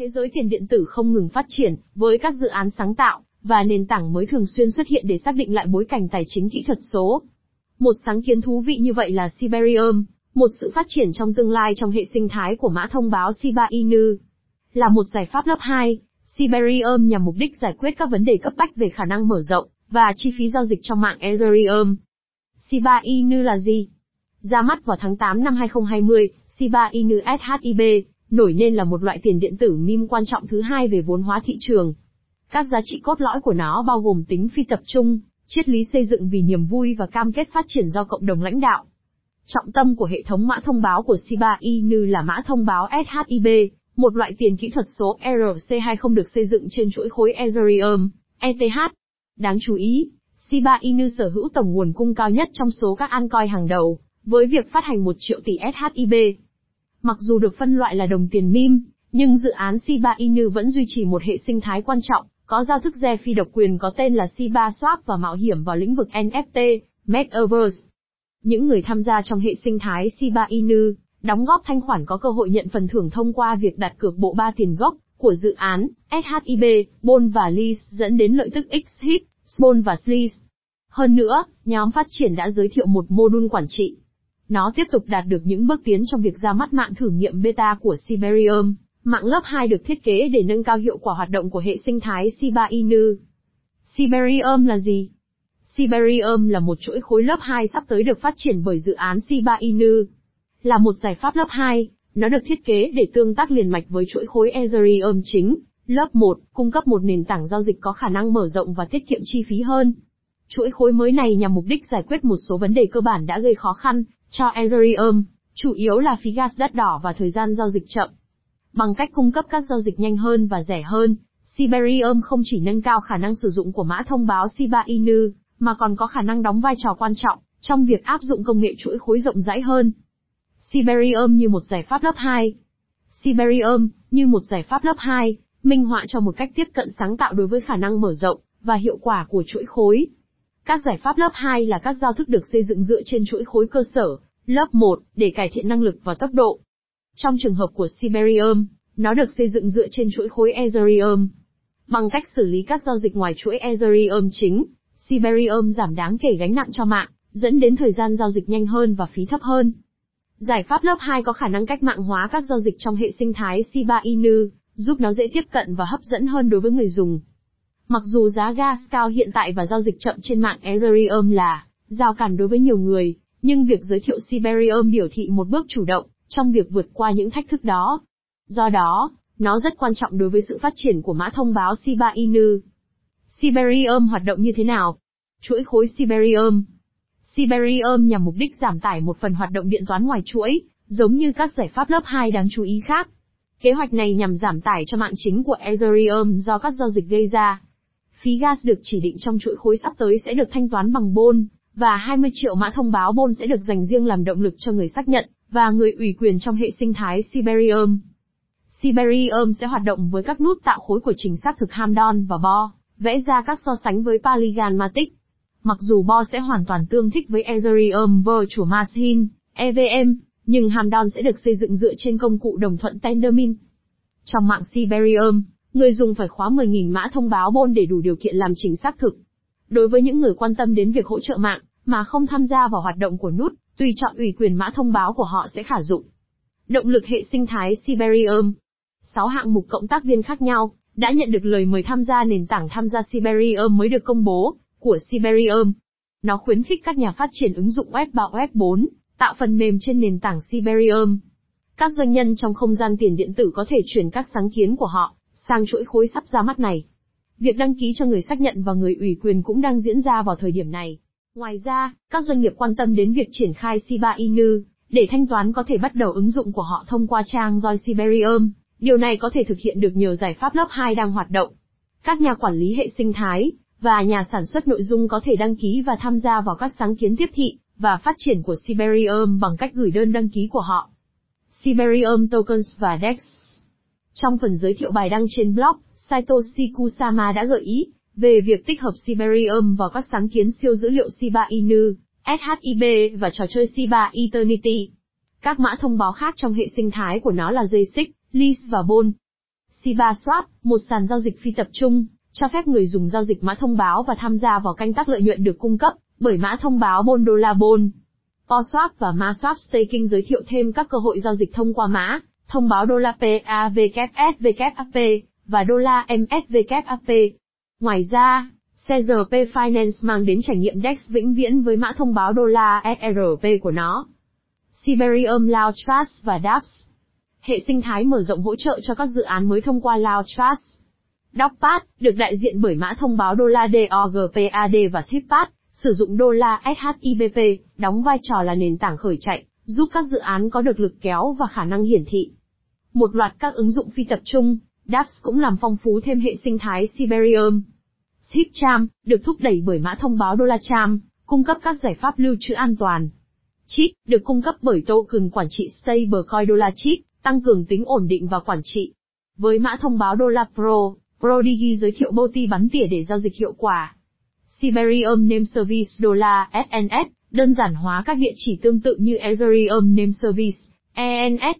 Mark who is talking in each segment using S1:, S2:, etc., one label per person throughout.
S1: Thế giới tiền điện tử không ngừng phát triển, với các dự án sáng tạo, và nền tảng mới thường xuyên xuất hiện để xác định lại bối cảnh tài chính kỹ thuật số. Một sáng kiến thú vị như vậy là Siberium, một sự phát triển trong tương lai trong hệ sinh thái của mã thông báo Shiba Inu. Là một giải pháp lớp 2, Siberium nhằm mục đích giải quyết các vấn đề cấp bách về khả năng mở rộng, và chi phí giao dịch trong mạng Ethereum. Shiba Inu là gì? Ra mắt vào tháng 8 năm 2020, Shiba Inu SHIB, nổi nên là một loại tiền điện tử meme quan trọng thứ hai về vốn hóa thị trường. Các giá trị cốt lõi của nó bao gồm tính phi tập trung, triết lý xây dựng vì niềm vui và cam kết phát triển do cộng đồng lãnh đạo. Trọng tâm của hệ thống mã thông báo của Shiba Inu là mã thông báo SHIB, một loại tiền kỹ thuật số ERC20 được xây dựng trên chuỗi khối Ethereum, ETH. Đáng chú ý, Shiba Inu sở hữu tổng nguồn cung cao nhất trong số các altcoin hàng đầu, với việc phát hành 1 triệu tỷ SHIB. Mặc dù được phân loại là đồng tiền meme, nhưng dự án Shiba Inu vẫn duy trì một hệ sinh thái quan trọng, có giao thức re phi độc quyền có tên là Shiba Swap và mạo hiểm vào lĩnh vực NFT, Metaverse. Những người tham gia trong hệ sinh thái Shiba Inu, đóng góp thanh khoản có cơ hội nhận phần thưởng thông qua việc đặt cược bộ ba tiền gốc của dự án, SHIB, BON và LEASE dẫn đến lợi tức X hit, và SLEASE. Hơn nữa, nhóm phát triển đã giới thiệu một mô đun quản trị. Nó tiếp tục đạt được những bước tiến trong việc ra mắt mạng thử nghiệm beta của Siberium, Mạng lớp 2 được thiết kế để nâng cao hiệu quả hoạt động của hệ sinh thái Shiba Inu. Siberium là gì? Siberium là một chuỗi khối lớp 2 sắp tới được phát triển bởi dự án Shiba Inu. Là một giải pháp lớp 2, nó được thiết kế để tương tác liền mạch với chuỗi khối Ethereum chính. Lớp 1, cung cấp một nền tảng giao dịch có khả năng mở rộng và tiết kiệm chi phí hơn. Chuỗi khối mới này nhằm mục đích giải quyết một số vấn đề cơ bản đã gây khó khăn cho Ethereum, chủ yếu là phí gas đắt đỏ và thời gian giao dịch chậm. Bằng cách cung cấp các giao dịch nhanh hơn và rẻ hơn, Siberium không chỉ nâng cao khả năng sử dụng của mã thông báo Shiba Inu, mà còn có khả năng đóng vai trò quan trọng trong việc áp dụng công nghệ chuỗi khối rộng rãi hơn. Siberium như một giải pháp lớp 2. Siberium, như một giải pháp lớp 2, minh họa cho một cách tiếp cận sáng tạo đối với khả năng mở rộng và hiệu quả của chuỗi khối. Các giải pháp lớp 2 là các giao thức được xây dựng dựa trên chuỗi khối cơ sở, lớp 1, để cải thiện năng lực và tốc độ. Trong trường hợp của Siberium, nó được xây dựng dựa trên chuỗi khối Ethereum. Bằng cách xử lý các giao dịch ngoài chuỗi Ethereum chính, Siberium giảm đáng kể gánh nặng cho mạng, dẫn đến thời gian giao dịch nhanh hơn và phí thấp hơn. Giải pháp lớp 2 có khả năng cách mạng hóa các giao dịch trong hệ sinh thái Shiba Inu, giúp nó dễ tiếp cận và hấp dẫn hơn đối với người dùng. Mặc dù giá gas cao hiện tại và giao dịch chậm trên mạng Ethereum là giao cản đối với nhiều người, nhưng việc giới thiệu Siberium biểu thị một bước chủ động trong việc vượt qua những thách thức đó. Do đó, nó rất quan trọng đối với sự phát triển của mã thông báo Shiba Inu. Siberium hoạt động như thế nào? Chuỗi khối Siberium Siberium nhằm mục đích giảm tải một phần hoạt động điện toán ngoài chuỗi, giống như các giải pháp lớp 2 đáng chú ý khác. Kế hoạch này nhằm giảm tải cho mạng chính của Ethereum do các giao dịch gây ra. Phí gas được chỉ định trong chuỗi khối sắp tới sẽ được thanh toán bằng BON, và 20 triệu mã thông báo BON sẽ được dành riêng làm động lực cho người xác nhận, và người ủy quyền trong hệ sinh thái Siberium. Siberium sẽ hoạt động với các nút tạo khối của trình xác thực Hamdon và Bo, vẽ ra các so sánh với Polygon Matic. Mặc dù Bo sẽ hoàn toàn tương thích với Ethereum Virtual Machine, EVM, nhưng Hamdon sẽ được xây dựng dựa trên công cụ đồng thuận Tendermint. Trong mạng Siberium, người dùng phải khóa 10.000 mã thông báo bôn để đủ điều kiện làm trình xác thực. Đối với những người quan tâm đến việc hỗ trợ mạng, mà không tham gia vào hoạt động của nút, tùy chọn ủy quyền mã thông báo của họ sẽ khả dụng. Động lực hệ sinh thái Siberium 6 hạng mục cộng tác viên khác nhau, đã nhận được lời mời tham gia nền tảng tham gia Siberium mới được công bố, của Siberium. Nó khuyến khích các nhà phát triển ứng dụng Web 3 Web 4, tạo phần mềm trên nền tảng Siberium. Các doanh nhân trong không gian tiền điện tử có thể chuyển các sáng kiến của họ sang chuỗi khối sắp ra mắt này. Việc đăng ký cho người xác nhận và người ủy quyền cũng đang diễn ra vào thời điểm này. Ngoài ra, các doanh nghiệp quan tâm đến việc triển khai Shiba Inu, để thanh toán có thể bắt đầu ứng dụng của họ thông qua trang Joy Siberium. Điều này có thể thực hiện được nhờ giải pháp lớp 2 đang hoạt động. Các nhà quản lý hệ sinh thái và nhà sản xuất nội dung có thể đăng ký và tham gia vào các sáng kiến tiếp thị và phát triển của Siberium bằng cách gửi đơn đăng ký của họ. Siberium Tokens và DEX trong phần giới thiệu bài đăng trên blog, Satoshi Kusama đã gợi ý về việc tích hợp Siberium vào các sáng kiến siêu dữ liệu Shiba Inu, SHIB và trò chơi Shiba Eternity. Các mã thông báo khác trong hệ sinh thái của nó là J6, Lis và Bon. Shiba Swap, một sàn giao dịch phi tập trung, cho phép người dùng giao dịch mã thông báo và tham gia vào canh tác lợi nhuận được cung cấp bởi mã thông báo Bond Dollar Bond. PoSwap và MaSwap Staking giới thiệu thêm các cơ hội giao dịch thông qua mã thông báo đô la PAVKSVKAP và đô la MSVKAP. Ngoài ra, CRP Finance mang đến trải nghiệm DEX vĩnh viễn với mã thông báo đô la SRP của nó. Siberium Lao Trust và dApps Hệ sinh thái mở rộng hỗ trợ cho các dự án mới thông qua Lao Trust. DocPad, được đại diện bởi mã thông báo đô la DOGPAD và ShipPad, sử dụng đô la SHIBP, đóng vai trò là nền tảng khởi chạy, giúp các dự án có được lực kéo và khả năng hiển thị. Một loạt các ứng dụng phi tập trung, dApps cũng làm phong phú thêm hệ sinh thái Siberium. ShipCham, được thúc đẩy bởi mã thông báo DollarCham, cung cấp các giải pháp lưu trữ an toàn. Chip, được cung cấp bởi token quản trị stablecoin DollarChip, tăng cường tính ổn định và quản trị. Với mã thông báo Dollar Pro, Prodigy giới thiệu Boti bắn tỉa để giao dịch hiệu quả. Siberium Name Service Dollar SNS, đơn giản hóa các địa chỉ tương tự như Ethereum Name Service, ENS,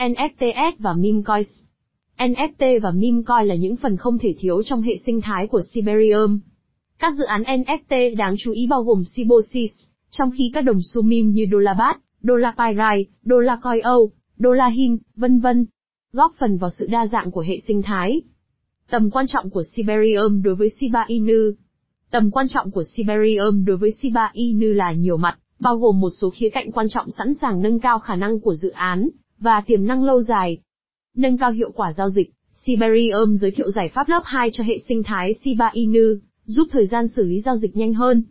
S1: NFTs và Memecoins. NFT và Memecoin là những phần không thể thiếu trong hệ sinh thái của Siberium. Các dự án NFT đáng chú ý bao gồm Sibosis, trong khi các đồng xu meme như Dolabat, Dolapirai, Dolacoin, Dolahin, vân vân, góp phần vào sự đa dạng của hệ sinh thái. Tầm quan trọng của Siberium đối với Shiba Inu Tầm quan trọng của Siberium đối với Shiba Inu là nhiều mặt, bao gồm một số khía cạnh quan trọng sẵn sàng nâng cao khả năng của dự án, và tiềm năng lâu dài. Nâng cao hiệu quả giao dịch, Siberium giới thiệu giải pháp lớp 2 cho hệ sinh thái Shiba Inu, giúp thời gian xử lý giao dịch nhanh hơn.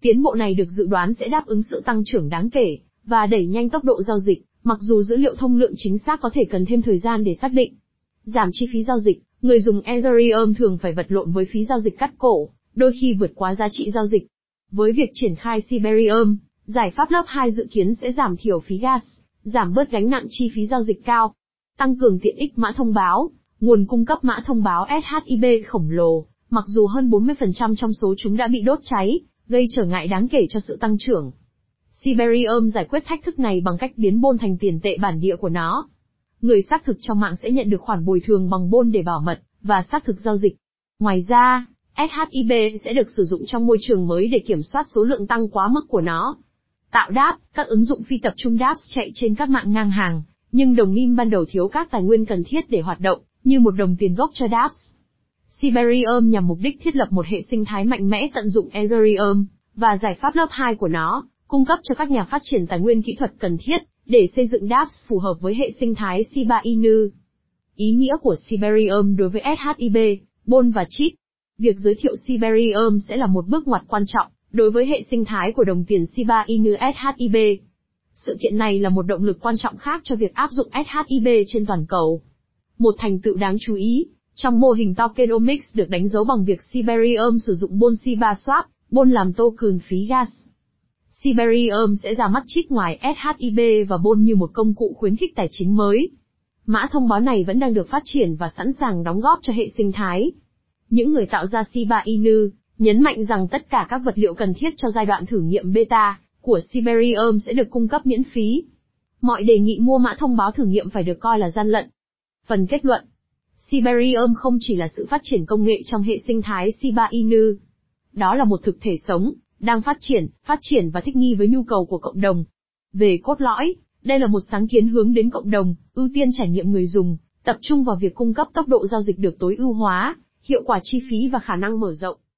S1: Tiến bộ này được dự đoán sẽ đáp ứng sự tăng trưởng đáng kể, và đẩy nhanh tốc độ giao dịch, mặc dù dữ liệu thông lượng chính xác có thể cần thêm thời gian để xác định. Giảm chi phí giao dịch, người dùng Ethereum thường phải vật lộn với phí giao dịch cắt cổ, đôi khi vượt quá giá trị giao dịch. Với việc triển khai Siberium, giải pháp lớp 2 dự kiến sẽ giảm thiểu phí gas, giảm bớt gánh nặng chi phí giao dịch cao, tăng cường tiện ích mã thông báo, nguồn cung cấp mã thông báo SHIB khổng lồ, mặc dù hơn 40% trong số chúng đã bị đốt cháy, gây trở ngại đáng kể cho sự tăng trưởng. Siberium giải quyết thách thức này bằng cách biến bôn thành tiền tệ bản địa của nó. Người xác thực trong mạng sẽ nhận được khoản bồi thường bằng bôn để bảo mật, và xác thực giao dịch. Ngoài ra, SHIB sẽ được sử dụng trong môi trường mới để kiểm soát số lượng tăng quá mức của nó. Tạo đáp, các ứng dụng phi tập trung đáp chạy trên các mạng ngang hàng, nhưng đồng minh ban đầu thiếu các tài nguyên cần thiết để hoạt động, như một đồng tiền gốc cho dApps. Siberium nhằm mục đích thiết lập một hệ sinh thái mạnh mẽ tận dụng Ethereum, và giải pháp lớp 2 của nó, cung cấp cho các nhà phát triển tài nguyên kỹ thuật cần thiết, để xây dựng dApps phù hợp với hệ sinh thái Shiba Inu. Ý nghĩa của Siberium đối với SHIB, BON và Chip Việc giới thiệu Siberium sẽ là một bước ngoặt quan trọng, đối với hệ sinh thái của đồng tiền Shiba Inu SHIB. Sự kiện này là một động lực quan trọng khác cho việc áp dụng SHIB trên toàn cầu. Một thành tựu đáng chú ý, trong mô hình tokenomics được đánh dấu bằng việc Siberium sử dụng Bon Shiba Swap, Bon làm token phí gas. Siberium sẽ ra mắt chip ngoài SHIB và Bon như một công cụ khuyến khích tài chính mới. Mã thông báo này vẫn đang được phát triển và sẵn sàng đóng góp cho hệ sinh thái. Những người tạo ra Shiba Inu, nhấn mạnh rằng tất cả các vật liệu cần thiết cho giai đoạn thử nghiệm beta của Siberium sẽ được cung cấp miễn phí. Mọi đề nghị mua mã thông báo thử nghiệm phải được coi là gian lận. Phần kết luận Siberium không chỉ là sự phát triển công nghệ trong hệ sinh thái Shiba Inu. Đó là một thực thể sống, đang phát triển, phát triển và thích nghi với nhu cầu của cộng đồng. Về cốt lõi, đây là một sáng kiến hướng đến cộng đồng, ưu tiên trải nghiệm người dùng, tập trung vào việc cung cấp tốc độ giao dịch được tối ưu hóa, hiệu quả chi phí và khả năng mở rộng.